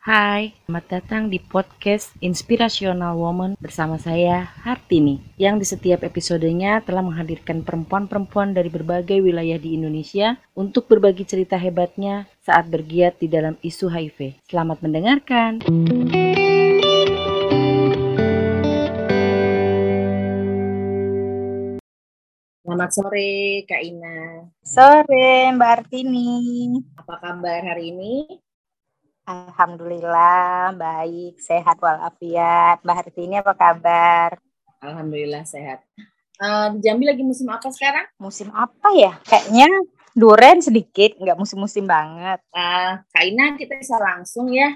Hai, selamat datang di podcast Inspirational Woman bersama saya Hartini yang di setiap episodenya telah menghadirkan perempuan-perempuan dari berbagai wilayah di Indonesia untuk berbagi cerita hebatnya saat bergiat di dalam isu HIV. Selamat mendengarkan. Selamat sore Kak Ina. Sore Mbak Artini. Apa kabar hari ini? Alhamdulillah baik, sehat walafiat. Mbak Hartini apa kabar? Alhamdulillah sehat. Uh, di Jambi lagi musim apa sekarang? Musim apa ya? Kayaknya duren sedikit, nggak musim-musim banget. Uh, Kak Ina kita bisa langsung ya.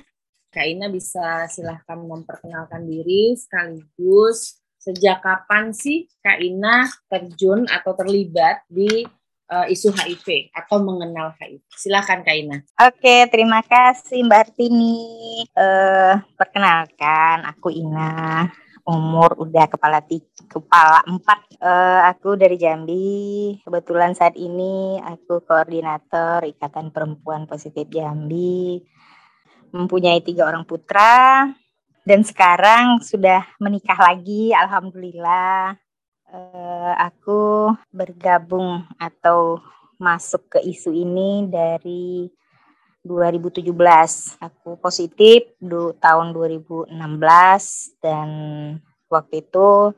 Kak Ina bisa silahkan memperkenalkan diri sekaligus sejak kapan sih Kak Ina terjun atau terlibat di uh, isu HIV atau mengenal HIV? Silakan Kak Ina. Oke, terima kasih Mbak Artini. Uh, perkenalkan, aku Ina. Umur udah kepala tiga, kepala empat. Uh, aku dari Jambi. Kebetulan saat ini aku koordinator Ikatan Perempuan Positif Jambi. Mempunyai tiga orang putra, dan sekarang sudah menikah lagi alhamdulillah uh, aku bergabung atau masuk ke isu ini dari 2017 aku positif du, tahun 2016 dan waktu itu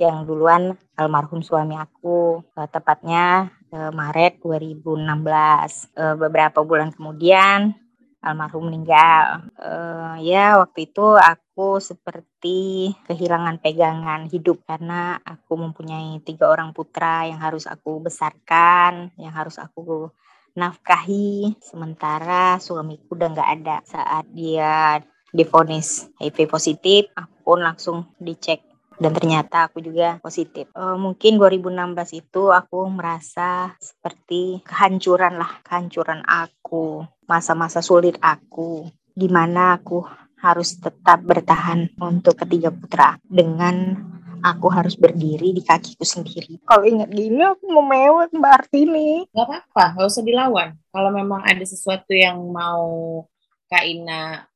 yang duluan almarhum suami aku uh, tepatnya uh, Maret 2016 uh, beberapa bulan kemudian almarhum meninggal. Uh, ya waktu itu aku seperti kehilangan pegangan hidup karena aku mempunyai tiga orang putra yang harus aku besarkan, yang harus aku nafkahi. Sementara suamiku udah nggak ada saat dia difonis HIV positif. Aku pun langsung dicek dan ternyata aku juga positif. Uh, mungkin 2016 itu aku merasa seperti kehancuran lah, kehancuran aku, masa-masa sulit aku, di mana aku harus tetap bertahan untuk ketiga putra dengan aku harus berdiri di kakiku sendiri. Kalau ingat gini aku mau mewek Mbak Artini. Gak apa-apa, gak usah dilawan. Kalau memang ada sesuatu yang mau Kak Ina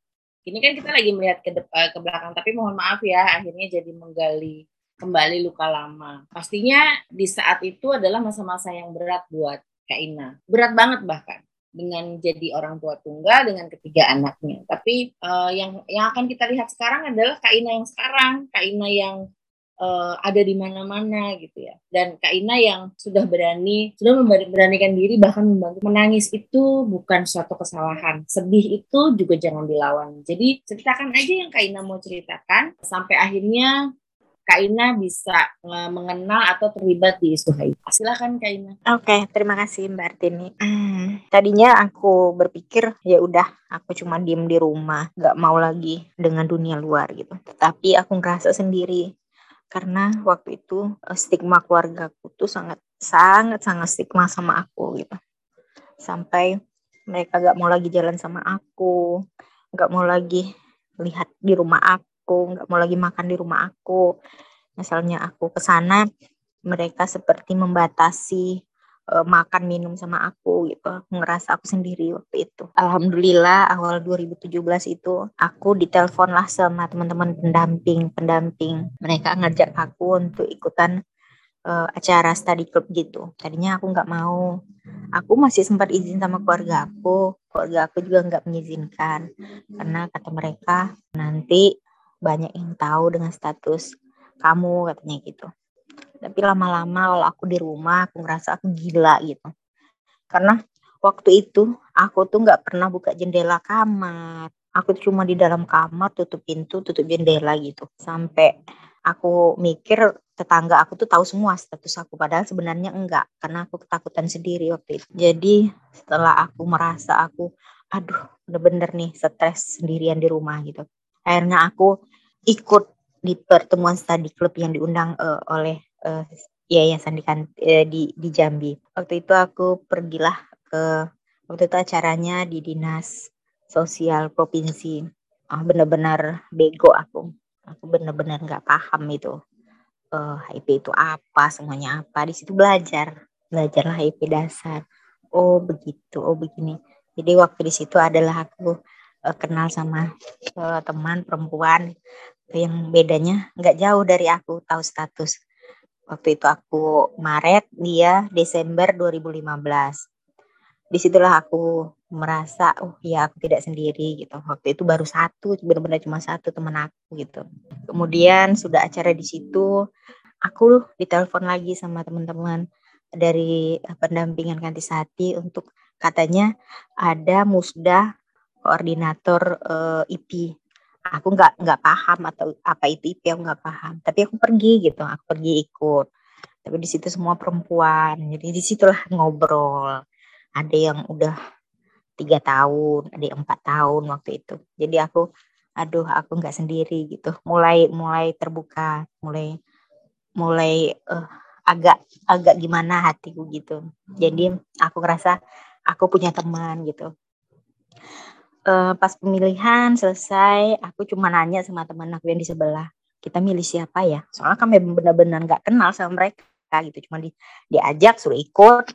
ini kan kita lagi melihat ke depan ke belakang tapi mohon maaf ya akhirnya jadi menggali kembali luka lama. Pastinya di saat itu adalah masa-masa yang berat buat Kak Ina. Berat banget bahkan dengan jadi orang tua tunggal dengan ketiga anaknya. Tapi uh, yang yang akan kita lihat sekarang adalah Kak Ina yang sekarang Kak Ina yang uh, ada di mana-mana gitu ya. Dan Kak Ina yang sudah berani, sudah memberanikan diri bahkan membantu menangis itu bukan suatu kesalahan. Sedih itu juga jangan dilawan. Jadi ceritakan aja yang Kak Ina mau ceritakan sampai akhirnya Kak Ina bisa uh, mengenal atau terlibat di isu HIV. Silakan Kak Ina. Oke, okay, terima kasih Mbak Artini. Hmm, tadinya aku berpikir ya udah aku cuma diem di rumah, nggak mau lagi dengan dunia luar gitu. Tetapi aku ngerasa sendiri karena waktu itu uh, stigma keluargaku tuh sangat sangat sangat stigma sama aku gitu. Sampai mereka gak mau lagi jalan sama aku gak mau lagi lihat di rumah aku gak mau lagi makan di rumah aku. Misalnya aku ke sana mereka seperti membatasi uh, makan minum sama aku gitu. Aku ngerasa aku sendiri waktu itu. Alhamdulillah awal 2017 itu aku ditelepon lah sama teman-teman pendamping pendamping. Mereka ngajak aku untuk ikutan uh, acara study club gitu. Tadinya aku nggak mau. Aku masih sempat izin sama keluarga aku. Keluarga aku juga nggak mengizinkan. Karena kata mereka nanti banyak yang tahu dengan status kamu katanya gitu tapi lama-lama kalau aku di rumah aku ngerasa aku gila gitu. Karena waktu itu aku tuh nggak pernah buka jendela kamar. Aku cuma di dalam kamar tutup pintu tutup jendela gitu. Sampai aku mikir tetangga aku tuh tahu semua status aku. Padahal sebenarnya enggak karena aku ketakutan sendiri waktu itu. Jadi setelah aku merasa aku aduh bener-bener nih stres sendirian di rumah gitu. Akhirnya aku ikut di pertemuan study club yang diundang uh, oleh uh, yayasan di, uh, di di Jambi. Waktu itu aku pergilah ke waktu itu acaranya di dinas sosial provinsi. Ah, benar-benar bego aku. Aku benar-benar nggak paham itu uh, eh, HIV itu apa, semuanya apa. Di situ belajar, belajarlah HIV dasar. Oh begitu, oh begini. Jadi waktu di situ adalah aku uh, kenal sama uh, teman perempuan yang bedanya nggak jauh dari aku tahu status waktu itu aku Maret dia Desember 2015 di situlah aku merasa oh ya aku tidak sendiri gitu. Waktu itu baru satu benar-benar cuma satu teman aku gitu. Kemudian sudah acara di situ aku ditelepon lagi sama teman-teman dari eh, pendampingan Kantisati untuk katanya ada musda koordinator uh, eh, IP aku nggak nggak paham atau apa itu IP aku nggak paham. Tapi aku pergi gitu aku pergi ikut. Tapi di situ semua perempuan. Jadi di situlah ngobrol. Ada yang udah tiga tahun ada yang empat tahun waktu itu. Jadi aku aduh aku nggak sendiri gitu. Mulai mulai terbuka mulai mulai uh, agak agak gimana hatiku gitu. Jadi aku ngerasa aku punya teman gitu uh, pas pemilihan selesai aku cuma nanya sama teman aku yang di sebelah kita milih siapa ya? Soalnya kami benar-benar nggak kenal sama mereka gitu cuma di, diajak suruh ikut.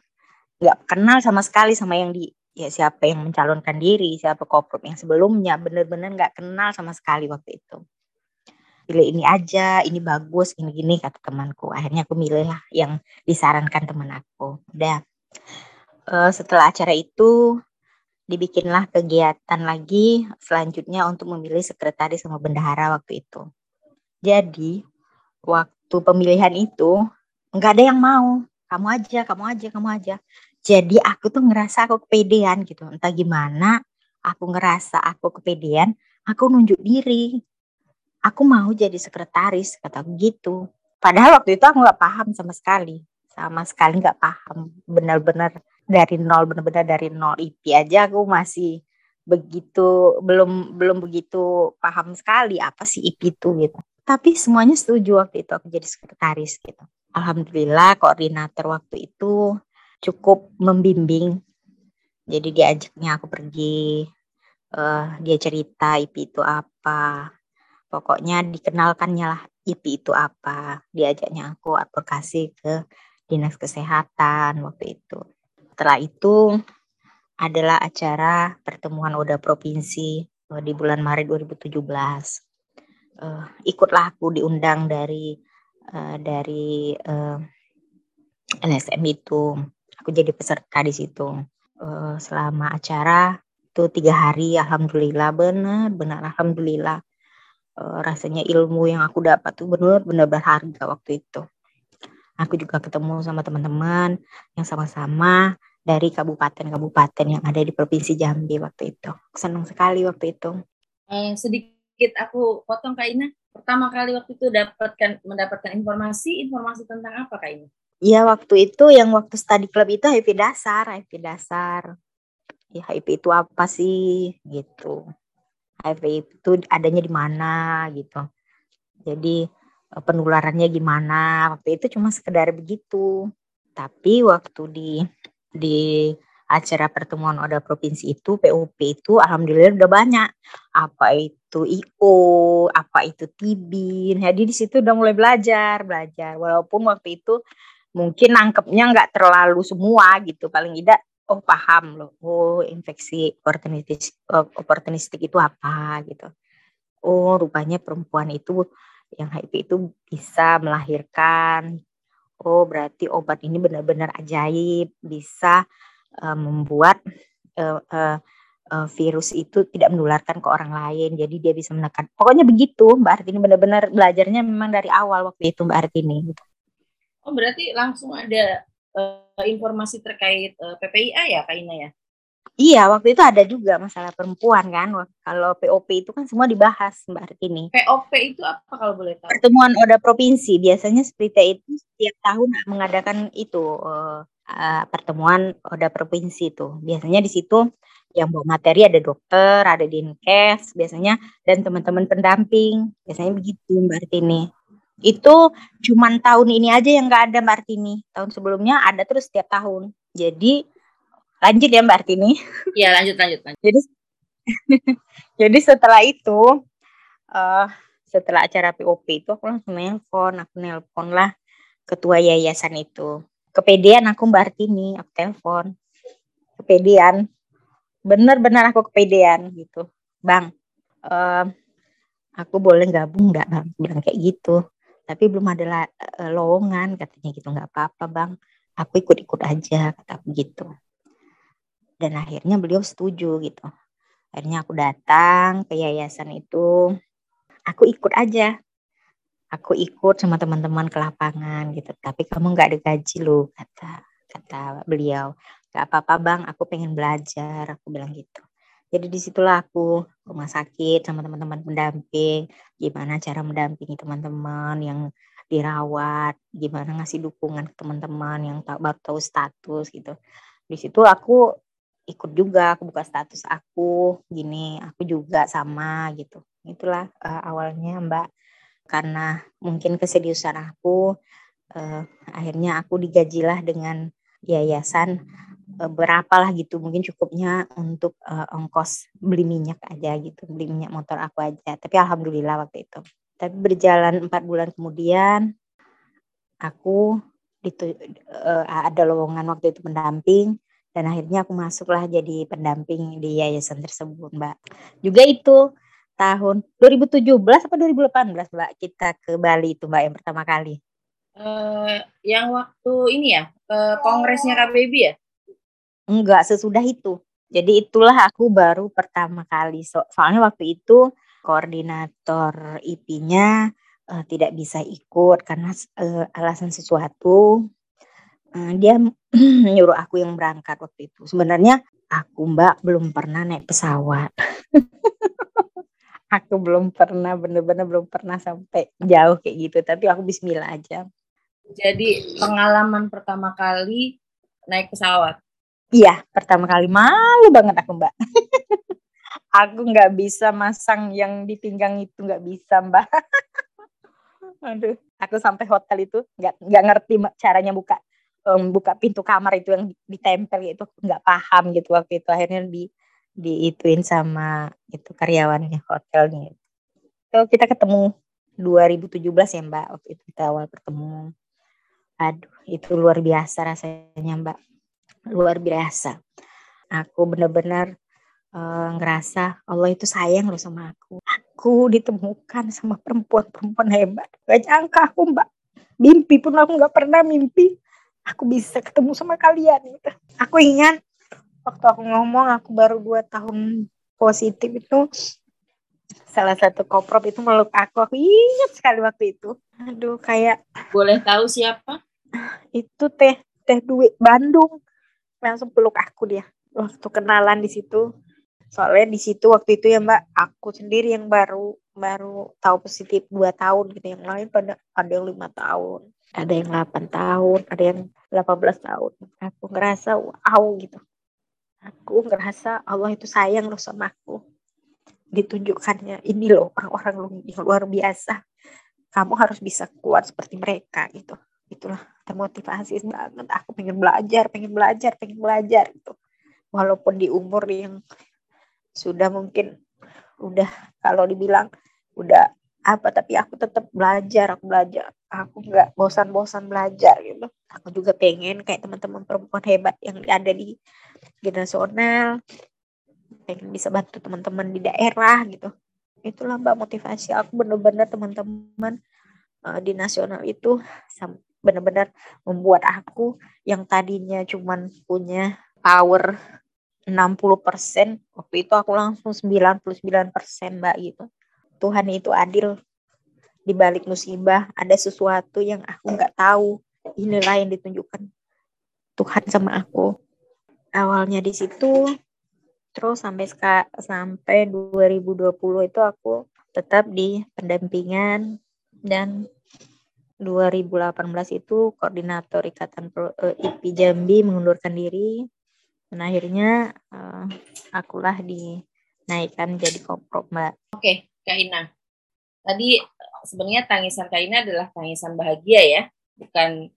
Nggak kenal sama sekali sama yang di ya siapa yang mencalonkan diri siapa koprop yang sebelumnya bener-bener nggak kenal sama sekali waktu itu. Pilih ini aja ini bagus ini gini kata temanku. Akhirnya aku milih lah yang disarankan teman aku. Udah. Uh, setelah acara itu dibikinlah kegiatan lagi selanjutnya untuk memilih sekretaris sama bendahara waktu itu. Jadi waktu pemilihan itu nggak ada yang mau. Kamu aja kamu aja kamu aja. Jadi aku tuh ngerasa aku kepedean gitu. Entah gimana aku ngerasa aku kepedean aku nunjuk diri. Aku mau jadi sekretaris kata gitu. Padahal waktu itu aku nggak paham sama sekali. Sama sekali nggak paham. Benar-benar dari nol benar-benar dari nol IP aja aku masih begitu belum belum begitu paham sekali apa sih IP itu gitu tapi semuanya setuju waktu itu aku jadi sekretaris gitu alhamdulillah koordinator waktu itu cukup membimbing. Jadi diajaknya aku pergi, uh, dia cerita IP itu apa. Pokoknya dikenalkannya lah IP itu apa. Diajaknya aku advokasi ke dinas kesehatan waktu itu. Setelah itu adalah acara pertemuan Oda Provinsi uh, di bulan Maret 2017. Uh, ikutlah aku diundang dari uh, dari uh, LSM itu. Aku jadi peserta di situ. Uh, selama acara itu tiga hari alhamdulillah benar benar alhamdulillah. Uh, rasanya ilmu yang aku dapat tuh benar benar berharga waktu itu. Aku juga ketemu sama teman-teman yang sama-sama dari kabupaten-kabupaten yang ada di provinsi Jambi waktu itu senang sekali waktu itu eh, sedikit aku potong Kak Ina pertama kali waktu itu dapatkan mendapatkan informasi informasi tentang apa Kak Ina Iya waktu itu yang waktu study club itu HIV dasar, HIV dasar. Ya HIV itu apa sih gitu. HIV itu adanya di mana gitu. Jadi eh, penularannya gimana. Waktu itu cuma sekedar begitu. Tapi waktu di di acara pertemuan ODA provinsi itu PUP itu alhamdulillah udah banyak. Apa itu IO, apa itu TB. Jadi di situ udah mulai belajar, belajar. Walaupun waktu itu mungkin nangkepnya nggak terlalu semua gitu paling tidak oh paham loh oh infeksi oportunistik oportunistik itu apa gitu oh rupanya perempuan itu yang HIV itu bisa melahirkan oh berarti obat ini benar-benar ajaib bisa uh, membuat uh, uh, uh, virus itu tidak menularkan ke orang lain jadi dia bisa menekan pokoknya begitu Mbak Artini benar-benar belajarnya memang dari awal waktu itu Mbak Artini. Oh berarti langsung ada uh, informasi terkait uh, PPIA ya Kak Ina ya? Iya, waktu itu ada juga masalah perempuan kan. Kalau POP itu kan semua dibahas Mbak Artini. POP itu apa kalau boleh tahu? Pertemuan Oda Provinsi. Biasanya seperti itu setiap tahun mengadakan itu uh, uh, pertemuan Oda Provinsi itu. Biasanya di situ yang bawa materi ada dokter, ada dinkes biasanya dan teman-teman pendamping. Biasanya begitu Mbak Artini itu cuman tahun ini aja yang nggak ada Mbak Artini. Tahun sebelumnya ada terus setiap tahun. Jadi lanjut ya Mbak Artini. Iya lanjut lanjut. lanjut. Jadi jadi setelah itu uh, setelah acara POP itu aku langsung nelpon, aku nelpon lah ketua yayasan itu. Kepedean aku Mbak Artini, aku telepon. Kepedean. Bener-bener aku kepedean gitu. bang uh, aku boleh gabung nggak bang bilang kayak gitu tapi belum ada uh, lowongan katanya gitu nggak apa-apa bang aku ikut-ikut aja kata aku gitu dan akhirnya beliau setuju gitu. Akhirnya aku datang ke yayasan itu. Aku ikut aja. Aku ikut sama teman-teman ke lapangan gitu. Tapi kamu nggak ada gaji loh kata kata beliau. Nggak apa-apa bang. Aku pengen belajar. Aku bilang gitu. Jadi di situlah aku rumah sakit sama teman-teman pendamping. Gimana cara mendampingi teman-teman yang dirawat? Gimana ngasih dukungan ke teman-teman yang tak baru tahu status gitu. Di situ aku ikut juga aku buka status aku gini aku juga sama gitu. Itulah uh, awalnya mbak. Karena mungkin keseriusan aku uh, akhirnya aku digajilah dengan yayasan uh, berapa lah gitu. Mungkin cukupnya untuk uh, ongkos beli minyak aja gitu beli minyak motor aku aja. Tapi alhamdulillah waktu itu. Tapi berjalan empat bulan kemudian aku uh, ada lowongan waktu itu pendamping dan akhirnya aku masuklah jadi pendamping di yayasan tersebut mbak. Juga itu tahun 2017 atau 2018 mbak kita ke Bali itu mbak yang pertama kali? Uh, yang waktu ini ya uh, kongresnya KBB ya? Enggak sesudah itu. Jadi itulah aku baru pertama kali. So soalnya waktu itu koordinator IP-nya uh, tidak bisa ikut karena uh, alasan sesuatu dia nyuruh aku yang berangkat waktu itu. Sebenarnya aku Mbak belum pernah naik pesawat. aku belum pernah bener-bener belum pernah sampai jauh kayak gitu. Tapi aku Bismillah aja. Jadi pengalaman pertama kali naik pesawat. Iya, pertama kali malu banget aku Mbak. aku nggak bisa masang yang di pinggang itu nggak bisa Mbak. Aduh, aku sampai hotel itu nggak nggak ngerti caranya buka um, buka pintu kamar itu yang ditempel itu nggak paham gitu waktu itu. Akhirnya di diituin sama itu karyawannya hotelnya. So kita ketemu 2017 ya mbak waktu itu kita awal ketemu aduh itu luar biasa rasanya mbak. Luar biasa. Aku benar-benar uh, ngerasa Allah itu sayang loh sama aku. Aku ditemukan sama perempuan-perempuan hebat. Gak nyangka aku mbak. Mimpi pun aku nggak pernah mimpi aku bisa ketemu sama kalian gitu. Aku ingat waktu aku ngomong aku baru dua tahun positif itu salah satu koprop itu meluk aku. Aku ingat sekali waktu itu. Aduh kayak boleh tahu siapa? Itu teh teh duit Bandung. Langsung peluk aku dia. Waktu kenalan di situ. Soalnya di situ waktu itu ya mbak aku sendiri yang baru baru tahu positif dua tahun gitu. Yang lain pada ada yang lima tahun ada yang 8 tahun, ada yang 18 tahun. Aku ngerasa wow gitu. Aku ngerasa Allah itu sayang loh sama aku. Ditunjukkannya ini loh orang-orang yang luar biasa. Kamu harus bisa kuat seperti mereka gitu. Itulah termotivasi banget. Aku pengen belajar, pengen belajar, pengen belajar gitu. Walaupun di umur yang sudah mungkin udah kalau dibilang udah apa tapi aku tetap belajar aku belajar. Aku nggak bosan-bosan belajar gitu. Aku juga pengen kayak teman-teman perempuan hebat yang ada di nasional pengen bisa bantu teman-teman di daerah gitu. Itulah mbak motivasi aku bener-bener teman-teman uh, di nasional itu benar-benar membuat aku yang tadinya cuman punya power 60% waktu itu aku langsung 99% mbak gitu Tuhan itu adil. Di balik musibah ada sesuatu yang aku nggak tahu. Inilah yang ditunjukkan Tuhan sama aku. Awalnya di situ terus sampai sampai 2020 itu aku tetap di pendampingan. Dan 2018 itu koordinator ikatan eh, IP Jambi mengundurkan diri. Dan akhirnya uh, akulah dinaikkan jadi koprok mbak. Oke, Kak Ina. Tadi sebenarnya tangisan Kak Ina adalah tangisan bahagia ya, bukan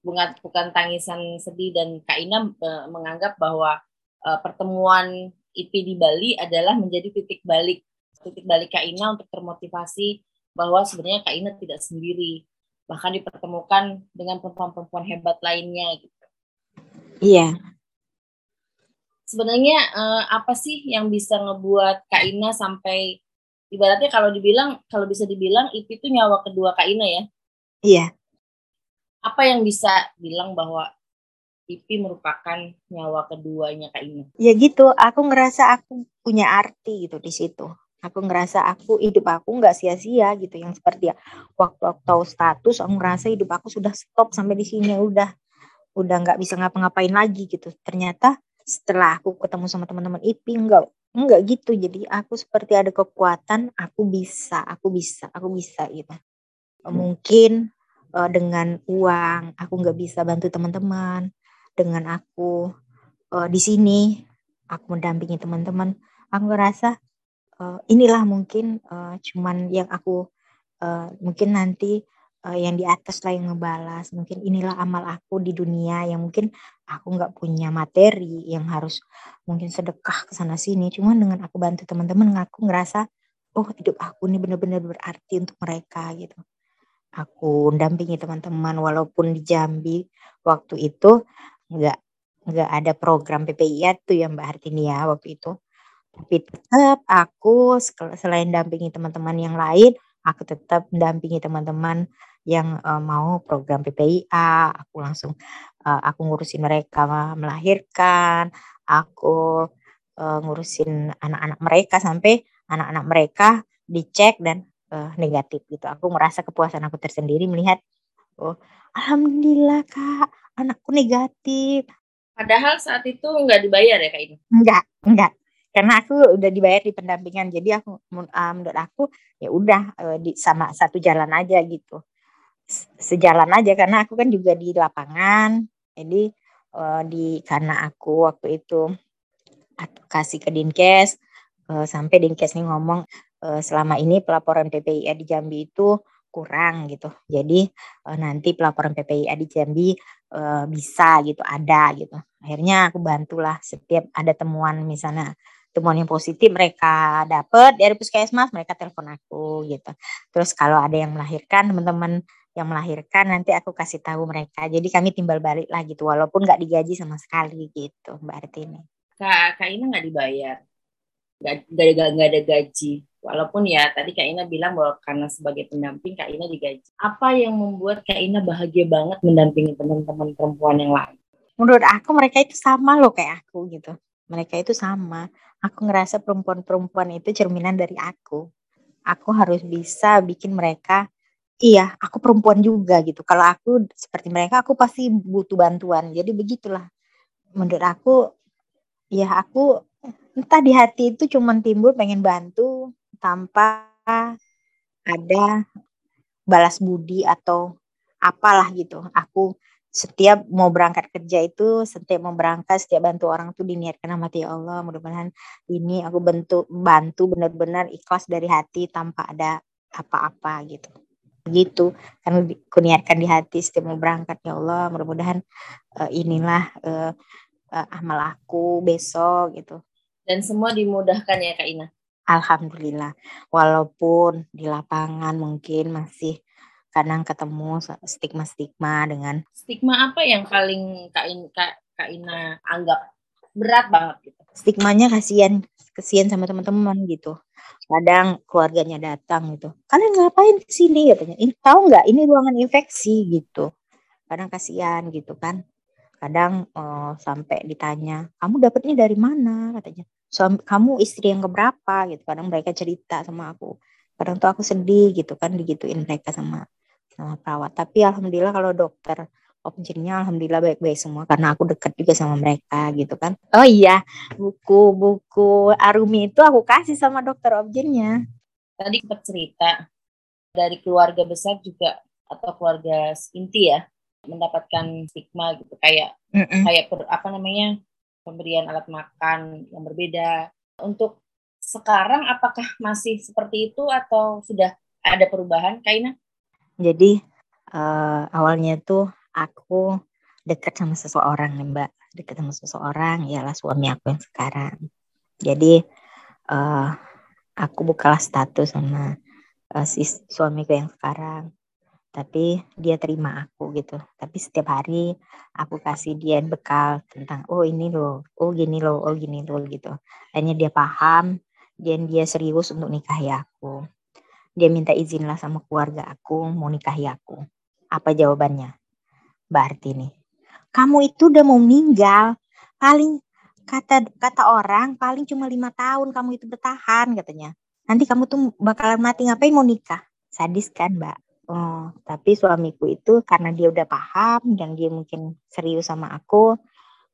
bukan bukan tangisan sedih dan Kak Ina menganggap bahwa uh, pertemuan IP di Bali adalah menjadi titik balik titik balik Kak Ina untuk termotivasi bahwa sebenarnya Kak Ina tidak sendiri bahkan dipertemukan dengan perempuan-perempuan hebat lainnya gitu. Iya. Sebenarnya uh, apa sih yang bisa ngebuat Kak Ina sampai ibaratnya kalau dibilang kalau bisa dibilang itu itu nyawa kedua Kak Ina ya? Iya. Apa yang bisa bilang bahwa Ipi merupakan nyawa keduanya Kak Ina? Ya gitu, aku ngerasa aku punya arti gitu di situ. Aku ngerasa aku hidup aku nggak sia-sia gitu yang seperti ya waktu aku tahu status aku ngerasa hidup aku sudah stop sampai di sini udah udah nggak bisa ngapa-ngapain lagi gitu. Ternyata setelah aku ketemu sama teman-teman Ipi enggak enggak gitu. Jadi aku seperti ada kekuatan, aku bisa, aku bisa, aku bisa gitu. Mungkin uh, dengan uang aku nggak bisa bantu teman-teman dengan aku uh, di sini aku mendampingi teman-teman aku ngerasa uh, inilah mungkin uh, cuman yang aku uh, mungkin nanti uh, yang di atas lah yang ngebalas. Mungkin inilah amal aku di dunia yang mungkin aku nggak punya materi yang harus mungkin sedekah ke sana sini. Cuman dengan aku bantu teman-teman aku ngerasa oh hidup aku ini benar-benar berarti untuk mereka gitu. Aku dampingi teman-teman walaupun di Jambi. Waktu itu nggak nggak ada program PPIA tuh ya Mbak Hartini ya waktu itu. Tapi tetap aku selain dampingi teman-teman yang lain, aku tetap mendampingi teman-teman yang uh, mau program PPIA. Aku langsung uh, aku ngurusin mereka melahirkan, aku uh, ngurusin anak-anak mereka sampai anak-anak mereka dicek dan uh, negatif gitu. Aku merasa kepuasan aku tersendiri melihat oh alhamdulillah Kak anakku negatif. Padahal saat itu nggak dibayar ya Kak ini? Enggak, enggak. Karena aku udah dibayar di pendampingan. Jadi aku uh, menurut aku ya udah uh, di sama satu jalan aja gitu. Sejalan aja karena aku kan juga di lapangan. Jadi uh, di karena aku waktu itu kasih ke Dinkes uh, sampai Dinkes nih ngomong uh, selama ini pelaporan PPIA di Jambi itu kurang gitu. Jadi uh, nanti pelaporan PPIA di Jambi uh, bisa gitu, ada gitu. Akhirnya aku bantulah setiap ada temuan misalnya temuan yang positif mereka dapat dari puskesmas mereka telepon aku gitu. Terus kalau ada yang melahirkan teman-teman yang melahirkan nanti aku kasih tahu mereka. Jadi kami timbal balik lah gitu walaupun nggak digaji sama sekali gitu Mbak Artini. Kak, Kak Ina nggak dibayar, nggak nggak ada gaji Walaupun ya tadi Kak Ina bilang bahwa karena sebagai pendamping Kak Ina digaji. Apa yang membuat Kak Ina bahagia banget mendampingi teman-teman perempuan yang lain? Menurut aku mereka itu sama loh kayak aku gitu. Mereka itu sama. Aku ngerasa perempuan-perempuan itu cerminan dari aku. Aku harus bisa bikin mereka iya aku perempuan juga gitu. Kalau aku seperti mereka aku pasti butuh bantuan. Jadi begitulah. Menurut aku ya aku entah di hati itu cuma timbul pengen bantu tanpa ada balas budi atau apalah gitu. Aku setiap mau berangkat kerja itu, setiap mau berangkat, setiap bantu orang tuh diniatkan sama ya Allah. Mudah-mudahan ini aku bentuk bantu benar-benar ikhlas dari hati tanpa ada apa-apa gitu. Begitu karena aku niatkan di hati setiap mau berangkat ya Allah. Mudah-mudahan uh, inilah uh, uh, amal aku besok gitu. Dan semua dimudahkan ya Kak Ina. Alhamdulillah. Walaupun di lapangan mungkin masih kadang ketemu stigma-stigma dengan stigma apa yang paling Kak, In, Kak, Kak Ina anggap berat banget gitu. Stigmanya kasihan kasihan sama teman-teman gitu. Kadang keluarganya datang gitu. Kalian ngapain ke sini katanya? Ini tahu nggak ini ruangan infeksi gitu. Kadang kasihan gitu kan. Kadang uh, sampai ditanya, "Kamu dapatnya dari mana?" katanya suami kamu istri yang keberapa gitu kadang mereka cerita sama aku kadang tuh aku sedih gitu kan digituin mereka sama sama perawat tapi alhamdulillah kalau dokter objeknya alhamdulillah baik-baik semua karena aku dekat juga sama mereka gitu kan oh iya buku buku Arumi itu aku kasih sama dokter objeknya tadi kita cerita dari keluarga besar juga atau keluarga inti ya mendapatkan stigma gitu kayak mm -mm. kayak apa namanya pemberian alat makan yang berbeda. Untuk sekarang apakah masih seperti itu atau sudah ada perubahan, Kaina? Jadi uh, awalnya tuh aku dekat sama seseorang nih Mbak, dekat sama seseorang ialah suami aku yang sekarang. Jadi uh, aku bukalah status sama uh, si suamiku yang sekarang. tapi dia terima aku gitu. Tapi setiap hari aku kasih dia bekal tentang oh ini loh. Oh gini loh. Oh gini loh gitu. Akhirnya dia paham dan dia serius untuk nikahi aku dia minta izin lah sama keluarga aku mau nikahi aku. Apa jawabannya? Berarti nih kamu itu udah mau meninggal. Paling kata kata orang paling cuma lima tahun kamu itu bertahan katanya. Nanti kamu tuh bakalan mati ngapain mau nikah? Sadis kan mbak? Oh, tapi suamiku itu karena dia udah paham dan dia mungkin serius sama aku,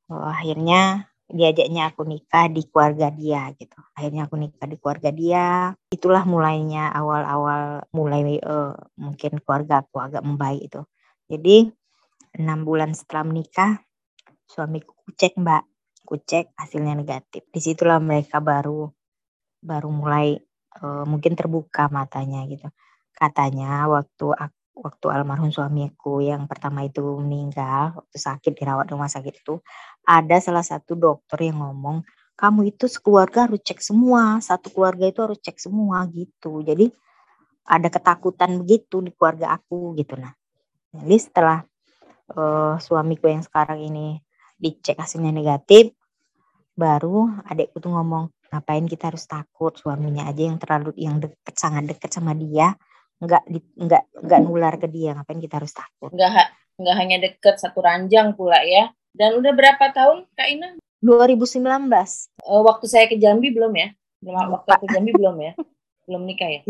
oh, akhirnya diajaknya aku nikah di keluarga dia gitu. Akhirnya aku nikah di keluarga dia. Itulah mulainya awal-awal mulai uh, mungkin keluarga aku agak membaik itu. Jadi enam bulan setelah menikah, suamiku kucek mbak, kucek hasilnya negatif. Di situlah mereka baru baru mulai uh, mungkin terbuka matanya gitu Katanya waktu waktu almarhum suamiku yang pertama itu meninggal, waktu sakit dirawat di rumah sakit itu, ada salah satu dokter yang ngomong, "Kamu itu sekeluarga harus cek semua, satu keluarga itu harus cek semua," gitu. Jadi ada ketakutan begitu di keluarga aku gitu nah. Jadi setelah uh, suamiku yang sekarang ini dicek hasilnya negatif, baru adikku tuh ngomong, "Ngapain kita harus takut? Suaminya aja yang terlalu yang deket sangat deket sama dia nggak nggak nggak nular ke dia ngapain kita harus takut? Nggak nggak hanya deket satu ranjang pula ya. Dan udah berapa tahun kak Ina? 2019 uh, waktu saya ke Jambi belum ya? Belum waktu ke Jambi belum ya? Belum nikah ya?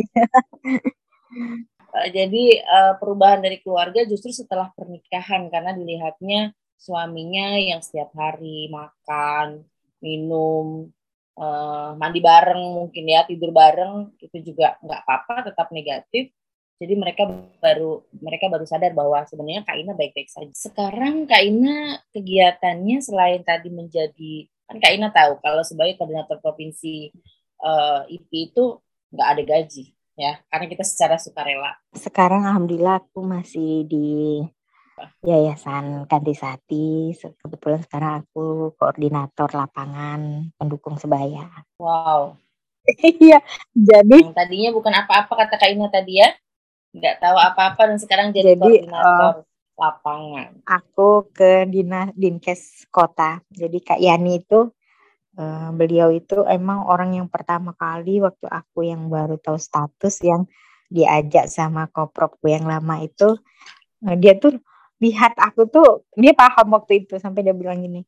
Uh, jadi uh, perubahan dari keluarga justru setelah pernikahan karena dilihatnya suaminya yang setiap hari makan minum uh, mandi bareng mungkin ya tidur bareng itu juga nggak apa-apa tetap negatif jadi mereka baru mereka baru sadar bahwa sebenarnya Kak Ina baik-baik saja. Sekarang Kak Ina kegiatannya selain tadi menjadi kan Kak Ina tahu kalau sebagai koordinator provinsi uh, eh, IP itu nggak ada gaji ya karena kita secara sukarela. Sekarang alhamdulillah aku masih di Yayasan Kantisati. Kebetulan sekarang aku koordinator lapangan pendukung sebaya. Wow. Iya, jadi yang tadinya bukan apa-apa kata Kak Ina tadi ya nggak tahu apa-apa dan sekarang jadi, jadi koordinator uh, lapangan. Aku ke dinas dinkes kota. Jadi Kak Yani itu uh, beliau itu emang orang yang pertama kali waktu aku yang baru tahu status yang diajak sama kopropku yang lama itu uh, dia tuh lihat aku tuh dia paham waktu itu sampai dia bilang gini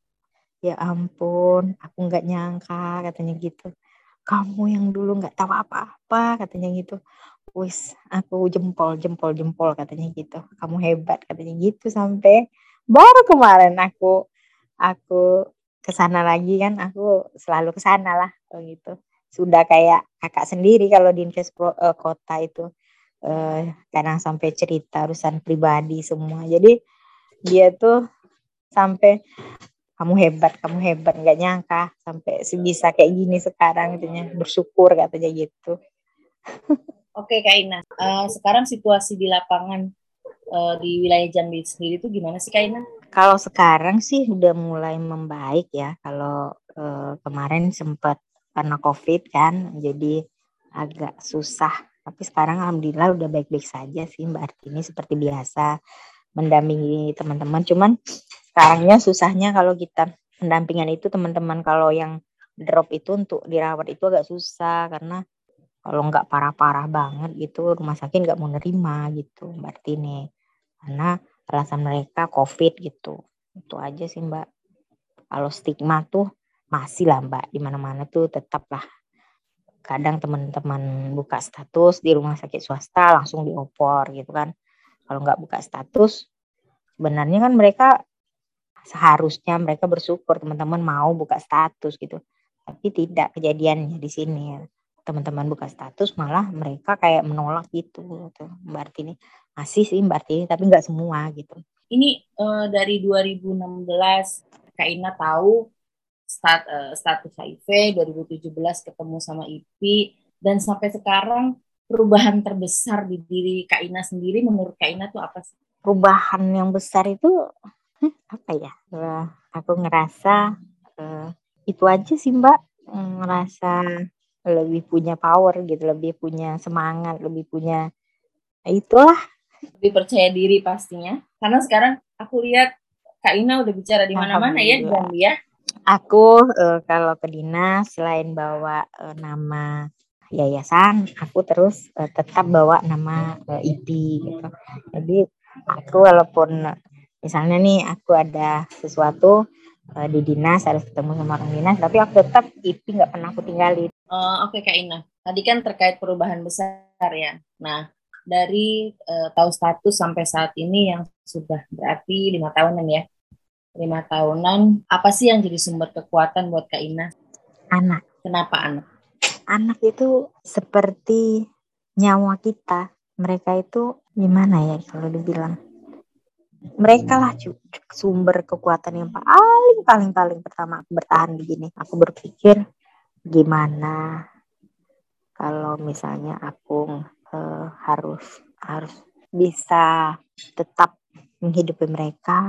ya ampun aku nggak nyangka katanya gitu kamu yang dulu nggak tahu apa-apa katanya gitu wis aku jempol jempol jempol katanya gitu. Kamu hebat katanya gitu sampai baru kemarin aku aku ke sana lagi kan aku selalu ke sana lah gitu. Sudah kayak kakak sendiri kalau di uh, kota itu. Uh, kadang sampai cerita urusan pribadi semua. Jadi dia tuh sampai kamu hebat kamu hebat nggak nyangka sampai sebisa kayak gini sekarang katanya. Bersyukur katanya gitu Oke Kak Ina, uh, sekarang situasi di lapangan uh, di wilayah Jambi sendiri itu gimana sih Kak Ina? Kalau sekarang sih udah mulai membaik ya. Kalau uh, kemarin sempat karena COVID kan, jadi agak susah. Tapi sekarang alhamdulillah udah baik-baik saja sih Mbak Artini seperti biasa mendampingi teman-teman. Cuman sekarangnya susahnya kalau kita pendampingan itu teman-teman kalau yang drop itu untuk dirawat itu agak susah karena kalau nggak parah-parah banget gitu rumah sakit nggak mau nerima gitu berarti nih karena alasan mereka covid gitu. Itu aja sih mbak. Kalau stigma tuh masih lah mbak. Di mana-mana tuh tetap lah kadang teman-teman buka status di rumah sakit swasta langsung diopor gitu kan. Kalau nggak buka status sebenarnya kan mereka seharusnya mereka bersyukur teman-teman mau buka status gitu. Tapi tidak kejadiannya di sini teman-teman buka status malah mereka kayak menolak gitu gitu. Mbak Artini masih sih Mbak Artini tapi nggak semua gitu. Ini uh, dari 2016 Kak Ina tahu stat, uh, status HIV 2017 ketemu sama IP dan sampai sekarang perubahan terbesar di diri Kak Ina sendiri menurut Kak Ina tuh apa sih? Perubahan yang besar itu hmm, apa ya? Uh, aku ngerasa uh, itu aja sih Mbak. Ngerasa lebih punya power gitu, lebih punya semangat, lebih punya ya itulah. Lebih percaya diri pastinya. Karena sekarang aku lihat Kak Ina udah bicara di mana-mana ya di Jambi ya aku uh, kalau ke dinas selain bawa uh, nama yayasan aku terus uh, tetap bawa nama uh, IP gitu. Jadi aku walaupun misalnya nih aku ada sesuatu uh, di dinas harus ketemu sama orang dinas tapi aku tetap IP nggak pernah aku tinggalin uh, oke okay, kak Ina tadi kan terkait perubahan besar ya nah dari uh, tahu status sampai saat ini yang sudah berarti lima tahunan ya lima tahunan, apa sih yang jadi sumber kekuatan buat Kak Ina? Anak. Kenapa anak? Anak itu seperti nyawa kita. Mereka itu gimana ya kalau dibilang? Mereka lah sumber kekuatan yang paling paling paling pertama aku bertahan begini. Aku berpikir gimana kalau misalnya aku uh, harus harus bisa tetap menghidupi mereka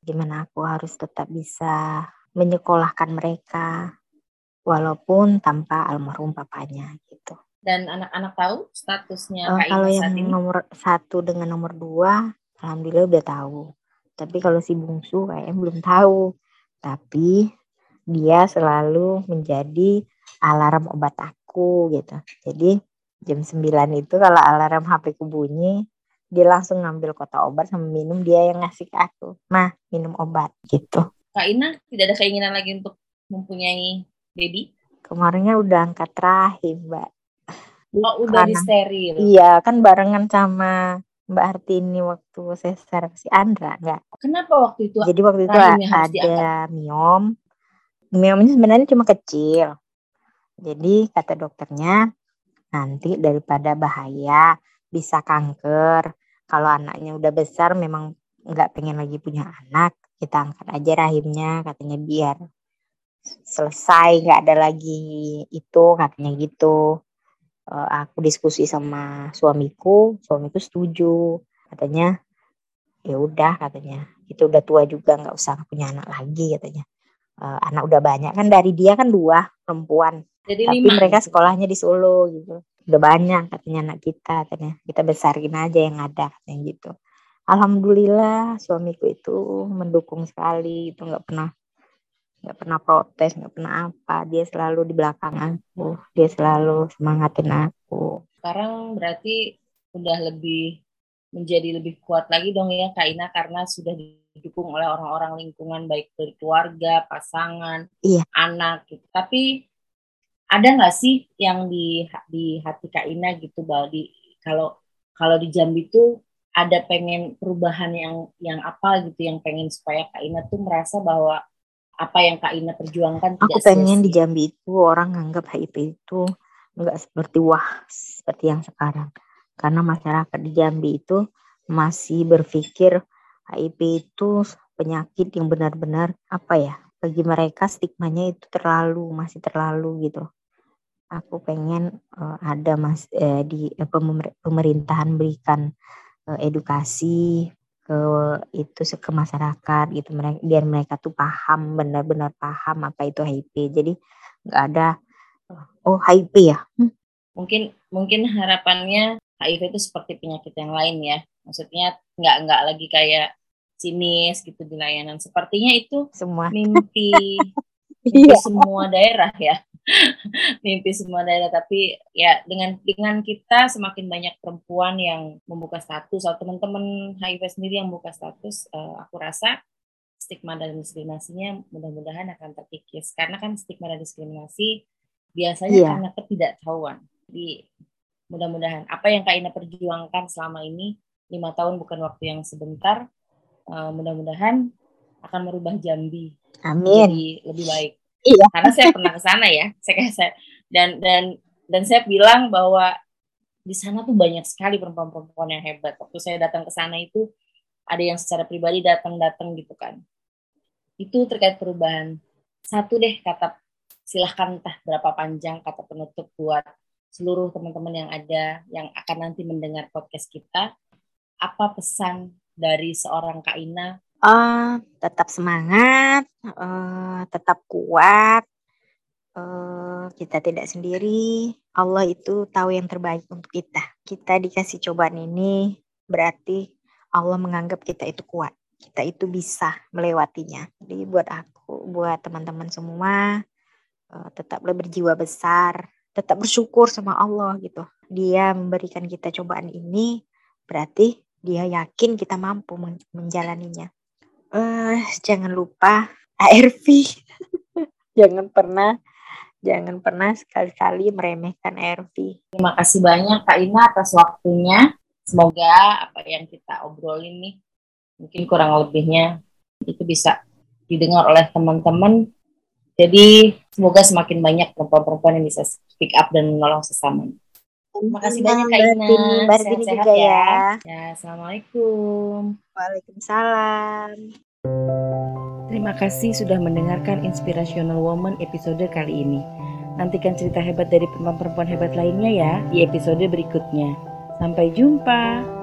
gimana aku harus tetap bisa menyekolahkan mereka walaupun tanpa almarhum papanya gitu. Dan anak-anak tahu statusnya uh, kalau yang ini? nomor satu dengan nomor dua, alhamdulillah udah tahu. Tapi kalau si bungsu kayaknya belum tahu. Tapi dia selalu menjadi alarm obat aku gitu. Jadi jam 9 itu kalau alarm HP ku bunyi, dia langsung ngambil kotak obat sama minum dia yang ngasih ke aku. Mah minum obat gitu. Kak Ina tidak ada keinginan lagi untuk mempunyai baby? Kemarinnya udah angkat rahim mbak. Oh udah di steril iya kan barengan sama Mbak Hartini waktu sesar si Andra enggak kenapa waktu itu jadi waktu itu ada miom. Miomnya sebenarnya cuma kecil jadi kata dokternya nanti daripada bahaya bisa kanker. Kalau anaknya udah besar memang nggak pengen lagi punya anak kita angkat aja rahimnya katanya biar selesai nggak ada lagi itu katanya gitu. Uh, aku diskusi sama suamiku suamiku setuju. Katanya ya udah katanya. Itu udah tua juga nggak usah punya anak lagi katanya. Uh, anak udah banyak kan dari dia kan dua perempuan Jadi tapi lima. mereka sekolahnya di Solo gitu. Udah banyak katanya anak kita katanya. Kita besarin aja yang ada katanya gitu. Alhamdulillah suamiku itu mendukung sekali itu nggak pernah nggak pernah protes nggak pernah apa. Dia selalu di belakang aku. Dia selalu semangatin aku. Sekarang berarti udah lebih menjadi lebih kuat lagi dong ya Kak Ina karena sudah didukung oleh orang-orang lingkungan baik dari keluarga, pasangan, iya. anak gitu. Tapi ada nggak sih yang di di hati Kak Ina gitu bahwa di kalau kalau di Jambi tuh ada pengen perubahan yang yang apa gitu yang pengen supaya Kak Ina tuh merasa bahwa apa yang Kak Ina perjuangkan Aku pengen di Jambi itu orang nganggap HIV itu nggak seperti wah seperti yang sekarang. Karena masyarakat di Jambi itu masih berpikir HIV itu penyakit yang benar-benar apa ya bagi mereka stigmanya itu terlalu masih terlalu gitu aku pengen uh, ada mas uh, di uh, pemerintahan berikan uh, edukasi ke itu ke masyarakat gitu mereka biar mereka tuh paham benar-benar paham apa itu HIV jadi nggak ada oh HIV ya? Hmm. mungkin mungkin harapannya HIV itu seperti penyakit yang lain ya. Maksudnya nggak nggak lagi kayak sinis gitu di layanan. Sepertinya itu semua. mimpi mimpi iya. semua daerah ya mimpi semua daerah tapi ya dengan dengan kita semakin banyak perempuan yang membuka status atau teman-teman HIV sendiri yang membuka status uh, aku rasa stigma dan diskriminasinya mudah-mudahan akan terkikis karena kan stigma dan diskriminasi biasanya yeah. karena ketidaktahuan di mudah-mudahan apa yang Kak Ina perjuangkan selama ini lima tahun bukan waktu yang sebentar uh, mudah-mudahan akan merubah Jambi Amin. jadi lebih baik Iya. Karena saya pernah ke sana ya. Saya, saya dan dan dan saya bilang bahwa di sana tuh banyak sekali perempuan-perempuan yang hebat. Waktu saya datang ke sana itu ada yang secara pribadi datang-datang gitu kan. Itu terkait perubahan. Satu deh kata silahkan entah berapa panjang kata penutup buat seluruh teman-teman yang ada yang akan nanti mendengar podcast kita. Apa pesan dari seorang Kak Ina uh, tetap semangat, uh, tetap kuat. Uh, kita tidak sendiri. Allah itu tahu yang terbaik untuk kita. Kita dikasih cobaan ini berarti Allah menganggap kita itu kuat. Kita itu bisa melewatinya. Jadi buat aku, buat teman-teman semua, uh, tetaplah berjiwa besar, tetap bersyukur sama Allah gitu. Dia memberikan kita cobaan ini, berarti dia yakin kita mampu menjalaninya. Uh, jangan lupa ARV. jangan pernah jangan pernah sekali-kali meremehkan ARV. Terima kasih banyak Kak Ina atas waktunya. Semoga apa yang kita obrolin nih mungkin kurang lebihnya itu bisa didengar oleh teman-teman. Jadi semoga semakin banyak perempuan-perempuan yang bisa speak up dan menolong sesama. Terima kasih banyak Kak Ina. Sehat-sehat ya. ya. Ya, Assalamualaikum. Waalaikumsalam. Terima kasih sudah mendengarkan Inspirational Woman episode kali ini. Nantikan cerita hebat dari perempuan-perempuan hebat lainnya ya di episode berikutnya. Sampai jumpa.